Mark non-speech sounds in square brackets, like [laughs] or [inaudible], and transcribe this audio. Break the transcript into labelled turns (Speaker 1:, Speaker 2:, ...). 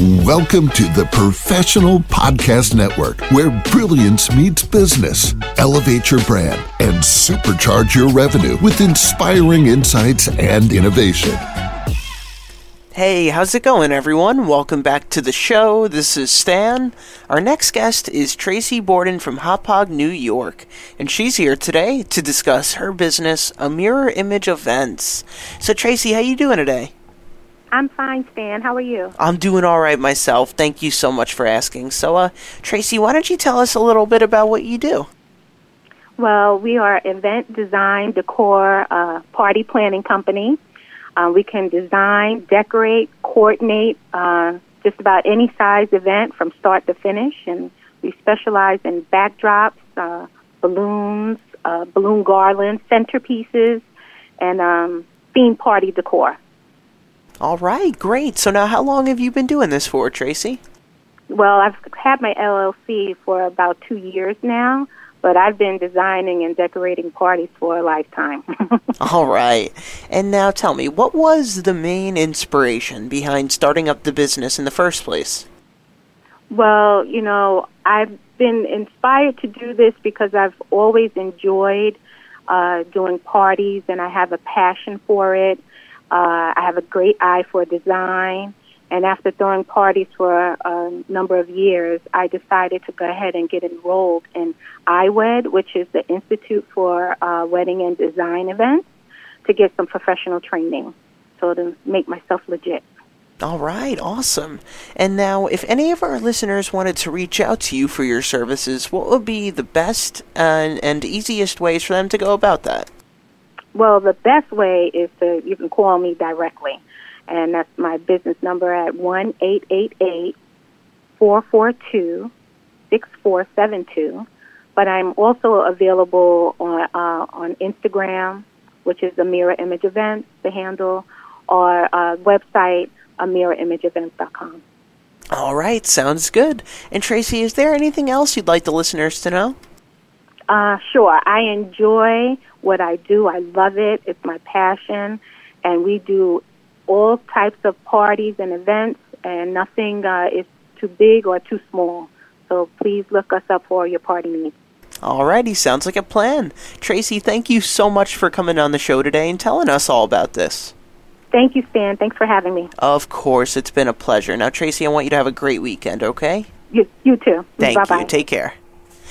Speaker 1: Welcome to the Professional Podcast Network, where brilliance meets business. Elevate your brand and supercharge your revenue with inspiring insights and innovation.
Speaker 2: Hey, how's it going, everyone? Welcome back to the show. This is Stan. Our next guest is Tracy Borden from Hauppauge, New York, and she's here today to discuss her business, A Mirror Image Events. So, Tracy, how you doing today?
Speaker 3: I'm fine, Stan. How are you?
Speaker 2: I'm doing all right myself. Thank you so much for asking. So, uh, Tracy, why don't you tell us a little bit about what you do?
Speaker 3: Well, we are event design, decor, uh, party planning company. Uh, we can design, decorate, coordinate uh, just about any size event from start to finish, and we specialize in backdrops, uh, balloons, uh, balloon garlands, centerpieces, and um, theme party decor.
Speaker 2: All right, great. So now, how long have you been doing this for, Tracy?
Speaker 3: Well, I've had my LLC for about two years now but I've been designing and decorating parties for a lifetime. [laughs]
Speaker 2: All right. And now tell me, what was the main inspiration behind starting up the business in the first place?
Speaker 3: Well, you know, I've been inspired to do this because I've always enjoyed uh, doing parties and I have a passion for it. Uh, I have a great eye for design. And after throwing parties for a number of years, I decided to go ahead and get enrolled in IWED, which is the Institute for uh, Wedding and Design Events, to get some professional training, so to make myself legit.
Speaker 2: All right, awesome. And now, if any of our listeners wanted to reach out to you for your services, what would be the best and, and easiest ways for them to go about that?
Speaker 3: Well, the best way is to you can call me directly and that's my business number at one eight eight eight four four two six four seven two. But I'm also available on uh, on Instagram, which is Mirror Image Events, the handle, or uh, website mirrorimageevents.com.
Speaker 2: All right, sounds good. And Tracy, is there anything else you'd like the listeners to know?
Speaker 3: Uh, sure. I enjoy what I do. I love it. It's my passion, and we do all types of parties and events, and nothing uh, is too big or too small. So please look us up for your party needs.
Speaker 2: Alrighty, sounds like a plan. Tracy, thank you so much for coming on the show today and telling us all about this.
Speaker 3: Thank you, Stan. Thanks for having me.
Speaker 2: Of course, it's been a pleasure. Now, Tracy, I want you to have a great weekend, okay?
Speaker 3: You, you too.
Speaker 2: Thank
Speaker 3: Bye-bye.
Speaker 2: you. Take care.